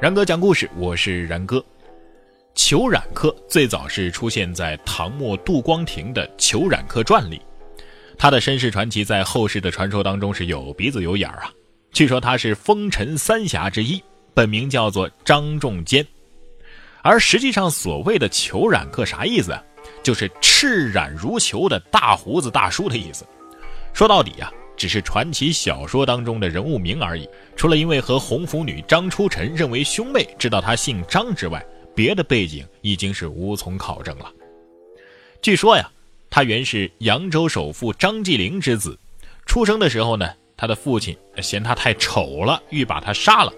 然哥讲故事，我是然哥。裘冉客最早是出现在唐末杜光庭的《裘冉客传》里，他的身世传奇在后世的传说当中是有鼻子有眼儿啊。据说他是风尘三侠之一，本名叫做张仲坚，而实际上所谓的裘冉客啥意思啊？就是赤染如裘的大胡子大叔的意思。说到底呀。只是传奇小说当中的人物名而已。除了因为和红拂女张初晨认为兄妹，知道他姓张之外，别的背景已经是无从考证了。据说呀，他原是扬州首富张继陵之子。出生的时候呢，他的父亲嫌他太丑了，欲把他杀了。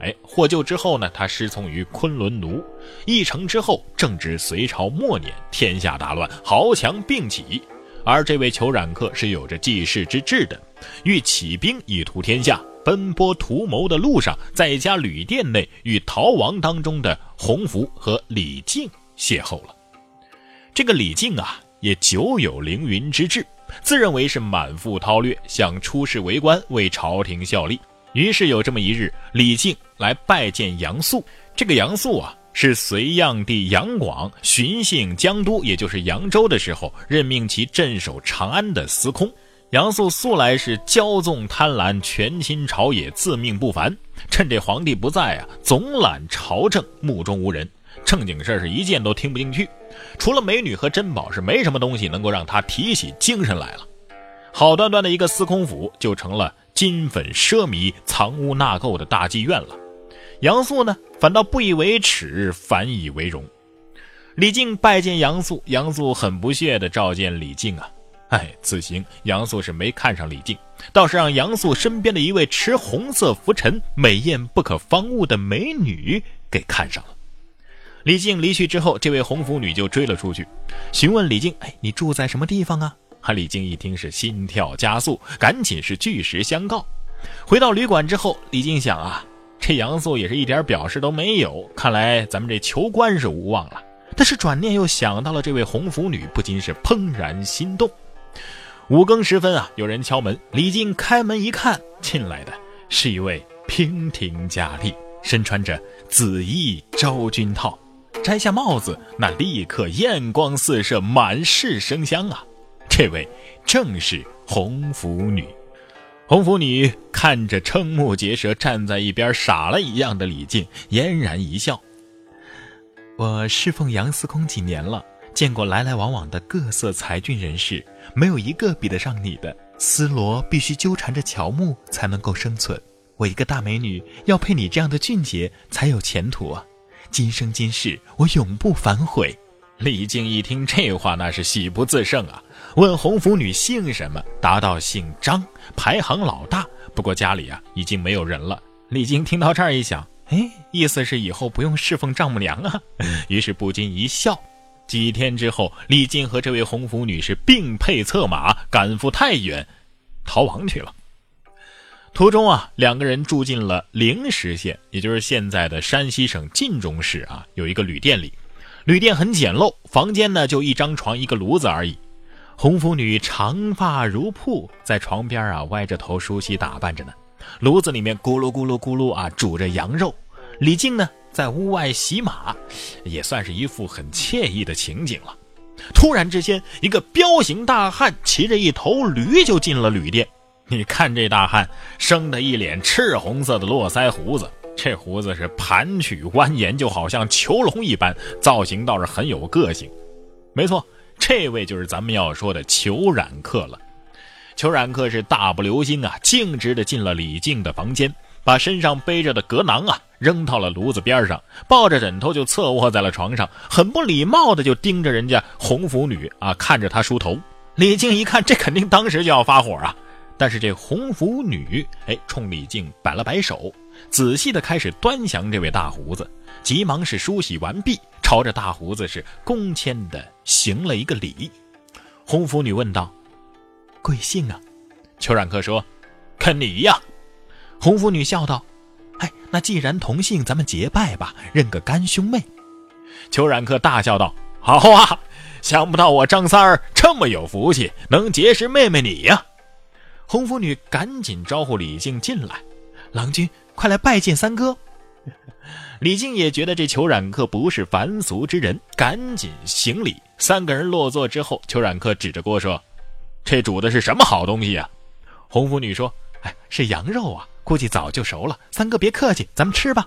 哎，获救之后呢，他师从于昆仑奴。一成之后，正值隋朝末年，天下大乱，豪强并起。而这位裘冉克是有着济世之志的，欲起兵以图天下，奔波图谋的路上，在一家旅店内与逃亡当中的洪福和李靖邂逅了。这个李靖啊，也久有凌云之志，自认为是满腹韬略，想出仕为官，为朝廷效力。于是有这么一日，李靖来拜见杨素。这个杨素啊。是隋炀帝杨广巡幸江都，也就是扬州的时候，任命其镇守长安的司空。杨素素来是骄纵贪婪，权倾朝野，自命不凡。趁这皇帝不在啊，总揽朝政，目中无人，正经事是一件都听不进去。除了美女和珍宝，是没什么东西能够让他提起精神来了。好端端的一个司空府，就成了金粉奢靡、藏污纳垢的大妓院了。杨素呢，反倒不以为耻，反以为荣。李靖拜见杨素，杨素很不屑地召见李靖啊。哎，此行杨素是没看上李靖，倒是让杨素身边的一位持红色拂尘、美艳不可方物的美女给看上了。李靖离去之后，这位红拂女就追了出去，询问李靖：“哎，你住在什么地方啊？”哈，李靖一听是心跳加速，赶紧是据实相告。回到旅馆之后，李靖想啊。这杨素也是一点表示都没有，看来咱们这求官是无望了。但是转念又想到了这位红拂女，不禁是怦然心动。五更时分啊，有人敲门，李靖开门一看，进来的是一位娉婷佳丽，身穿着紫衣昭君套，摘下帽子，那立刻艳光四射，满室生香啊！这位正是红拂女。红拂女看着瞠目结舌、站在一边傻了一样的李靖，嫣然一笑：“我侍奉杨司空几年了，见过来来往往的各色才俊人士，没有一个比得上你的。丝罗必须纠缠着乔木才能够生存，我一个大美女要配你这样的俊杰才有前途啊！今生今世，我永不反悔。”李靖一听这话，那是喜不自胜啊！问红拂女姓什么？答道姓张，排行老大。不过家里啊已经没有人了。李靖听到这儿一想，哎，意思是以后不用侍奉丈母娘啊。于是不禁一笑。几天之后，李靖和这位红拂女是并辔策马赶赴太原，逃亡去了。途中啊，两个人住进了灵石县，也就是现在的山西省晋中市啊，有一个旅店里。旅店很简陋，房间呢就一张床一个炉子而已。红拂女长发如瀑，在床边啊歪着头梳洗打扮着呢。炉子里面咕噜咕噜咕噜啊煮着羊肉。李靖呢在屋外洗马，也算是一副很惬意的情景了。突然之间，一个彪形大汉骑着一头驴就进了旅店。你看这大汉生的一脸赤红色的络腮胡子。这胡子是盘曲蜿蜒，就好像囚笼一般，造型倒是很有个性。没错，这位就是咱们要说的裘冉克了。裘冉克是大步流星啊，径直的进了李靖的房间，把身上背着的格囊啊扔到了炉子边上，抱着枕头就侧卧在了床上，很不礼貌的就盯着人家红拂女啊，看着她梳头。李靖一看，这肯定当时就要发火啊。但是这红拂女哎，冲李靖摆了摆手。仔细的开始端详这位大胡子，急忙是梳洗完毕，朝着大胡子是恭谦的行了一个礼。红拂女问道：“贵姓啊？”邱冉克说：“肯尼呀。”红拂女笑道：“哎，那既然同姓，咱们结拜吧，认个干兄妹。”邱冉克大笑道：“好啊！想不到我张三儿这么有福气，能结识妹妹你呀。”红拂女赶紧招呼李靖进来，郎君。快来拜见三哥！李靖也觉得这裘冉克不是凡俗之人，赶紧行礼。三个人落座之后，裘冉克指着锅说：“这煮的是什么好东西呀？”红拂女说：“哎，是羊肉啊，估计早就熟了。三哥别客气，咱们吃吧。”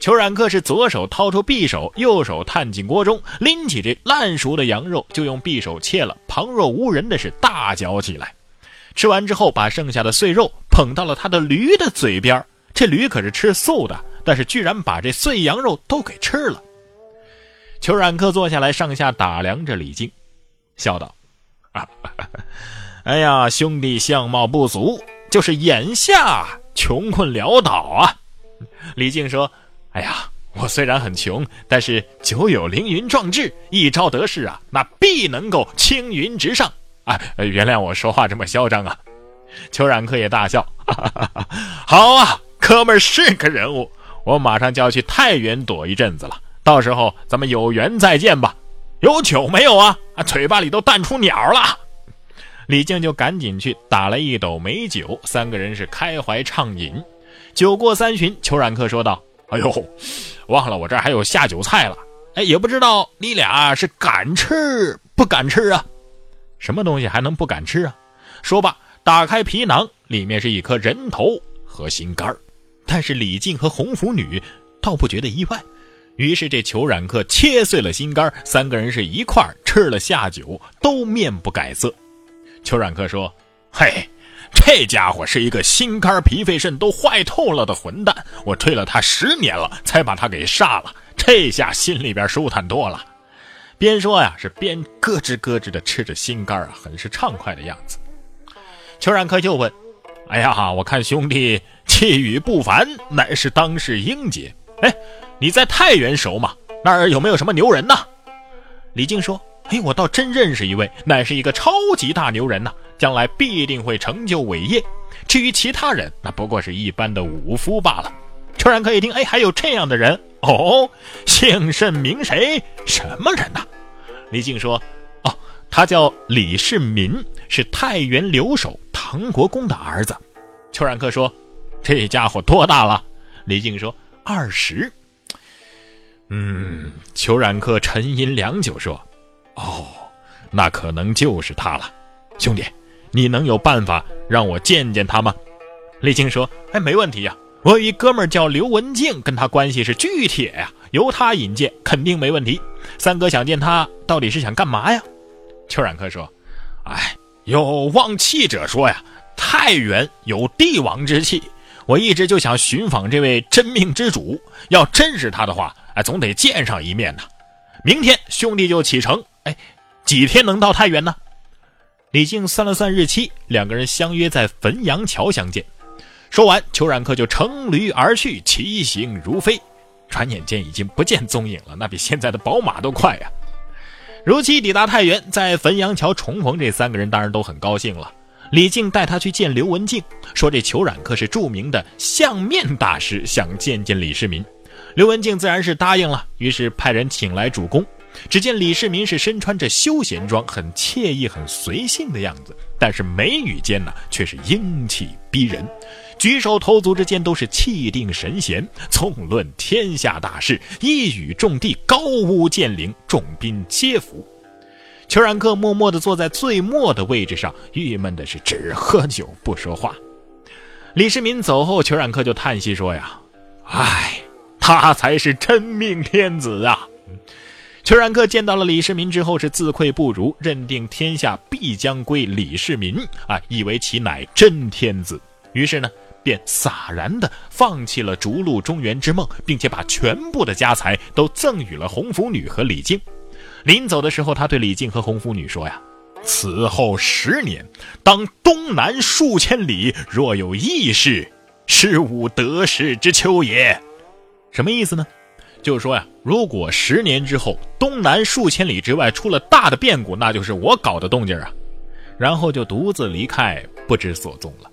裘冉克是左手掏出匕首，右手探进锅中，拎起这烂熟的羊肉，就用匕首切了，旁若无人的是大嚼起来。吃完之后，把剩下的碎肉捧到了他的驴的嘴边。这驴可是吃素的，但是居然把这碎羊肉都给吃了。裘冉克坐下来，上下打量着李靖，笑道：“啊，哎呀，兄弟相貌不俗，就是眼下穷困潦倒啊。”李靖说。哎呀，我虽然很穷，但是久有凌云壮志，一朝得势啊，那必能够青云直上。哎，原谅我说话这么嚣张啊！裘冉克也大笑，哈哈哈哈好啊，哥们是个人物，我马上就要去太原躲一阵子了，到时候咱们有缘再见吧。有酒没有啊？啊，嘴巴里都淡出鸟了。李靖就赶紧去打了一斗美酒，三个人是开怀畅饮。酒过三巡，裘冉克说道。哎呦，忘了我这儿还有下酒菜了。哎，也不知道你俩是敢吃不敢吃啊？什么东西还能不敢吃啊？说罢，打开皮囊，里面是一颗人头和心肝但是李靖和红拂女倒不觉得意外。于是这裘冉克切碎了心肝三个人是一块吃了下酒，都面不改色。裘冉克说：“嘿。”这家伙是一个心肝脾肺肾都坏透了的混蛋，我追了他十年了，才把他给杀了。这下心里边舒坦多了。边说呀，是边咯吱咯吱的吃着心肝啊，很是畅快的样子。裘冉克就问：“哎呀，我看兄弟气宇不凡，乃是当世英杰。哎，你在太原熟吗？那儿有没有什么牛人呢？”李靖说：“哎，我倒真认识一位，乃是一个超级大牛人呐。”将来必定会成就伟业。至于其他人，那不过是一般的武夫罢了。邱冉克一听，哎，还有这样的人哦？姓甚名谁？什么人呐？李靖说：“哦，他叫李世民，是太原留守唐国公的儿子。”邱冉克说：“这家伙多大了？”李靖说：“二十。”嗯，裘冉克沉吟良久说：“哦，那可能就是他了，兄弟。”你能有办法让我见见他吗？李靖说：“哎，没问题呀，我有一哥们叫刘文静，跟他关系是巨铁呀，由他引荐肯定没问题。三哥想见他，到底是想干嘛呀？”邱冉克说：“哎，有望气者说呀，太原有帝王之气，我一直就想寻访这位真命之主。要真是他的话，哎，总得见上一面呐。明天兄弟就启程，哎，几天能到太原呢？”李靖算了算日期，两个人相约在汾阳桥相见。说完，裘冉克就乘驴而去，骑行如飞。转眼间已经不见踪影了，那比现在的宝马都快呀！如期抵达太原，在汾阳桥重逢，这三个人当然都很高兴了。李靖带他去见刘文静，说这裘冉可是著名的相面大师，想见见李世民。刘文静自然是答应了，于是派人请来主公。只见李世民是身穿着休闲装，很惬意、很随性的样子，但是眉宇间呢，却是英气逼人，举手投足之间都是气定神闲，纵论天下大事，一语中的，高屋建瓴，众宾皆服。裘冉克默默地坐在最末的位置上，郁闷的是只喝酒不说话。李世民走后，裘冉克就叹息说：“呀，唉，他才是真命天子啊！”裘冉克见到了李世民之后是自愧不如，认定天下必将归李世民啊，以为其乃真天子，于是呢便洒然的放弃了逐鹿中原之梦，并且把全部的家财都赠予了红拂女和李靖。临走的时候，他对李靖和红拂女说呀：“此后十年，当东南数千里若有异事，是吾得势之秋也。”什么意思呢？就是说呀，如果十年之后东南数千里之外出了大的变故，那就是我搞的动静啊。然后就独自离开，不知所踪了。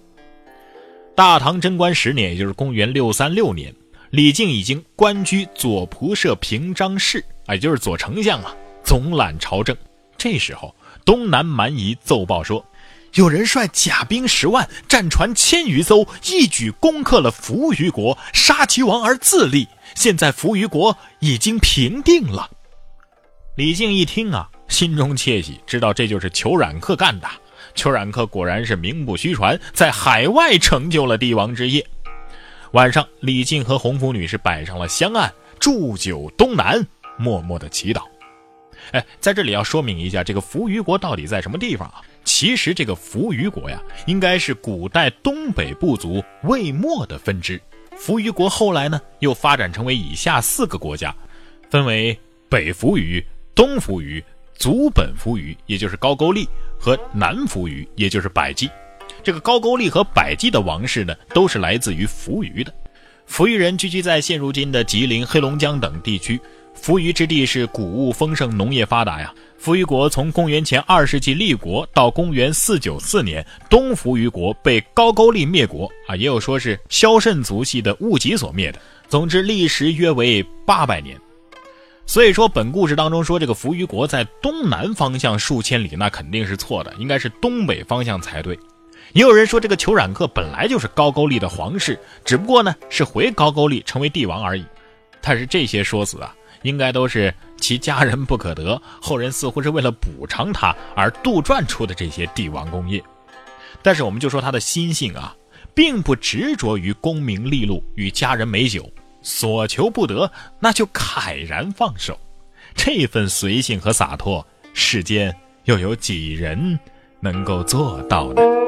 大唐贞观十年，也就是公元六三六年，李靖已经官居左仆射平章事，也就是左丞相啊，总揽朝政。这时候，东南蛮夷奏报说，有人率甲兵十万，战船千余艘，一举攻克了扶余国，杀其王而自立。现在扶余国已经平定了。李靖一听啊，心中窃喜，知道这就是裘冉克干的。裘冉克果然是名不虚传，在海外成就了帝王之业。晚上，李靖和红拂女是摆上了香案，祝酒东南，默默的祈祷。哎，在这里要说明一下，这个扶余国到底在什么地方啊？其实这个扶余国呀，应该是古代东北部族魏末的分支。扶余国后来呢，又发展成为以下四个国家，分为北扶余、东扶余、足本扶余，也就是高句丽和南扶余，也就是百济。这个高句丽和百济的王室呢，都是来自于扶余的。扶余人聚居在现如今的吉林、黑龙江等地区。扶余之地是谷物丰盛、农业发达呀。扶余国从公元前二世纪立国到公元四九四年，东扶余国被高句丽灭国啊，也有说是萧慎族系的兀吉所灭的。总之，历时约为八百年。所以说，本故事当中说这个扶余国在东南方向数千里，那肯定是错的，应该是东北方向才对。也有人说，这个裘冉克本来就是高句丽的皇室，只不过呢是回高句丽成为帝王而已。但是这些说辞啊。应该都是其家人不可得，后人似乎是为了补偿他而杜撰出的这些帝王功业。但是我们就说他的心性啊，并不执着于功名利禄与家人美酒，所求不得，那就慨然放手。这份随性和洒脱，世间又有几人能够做到呢？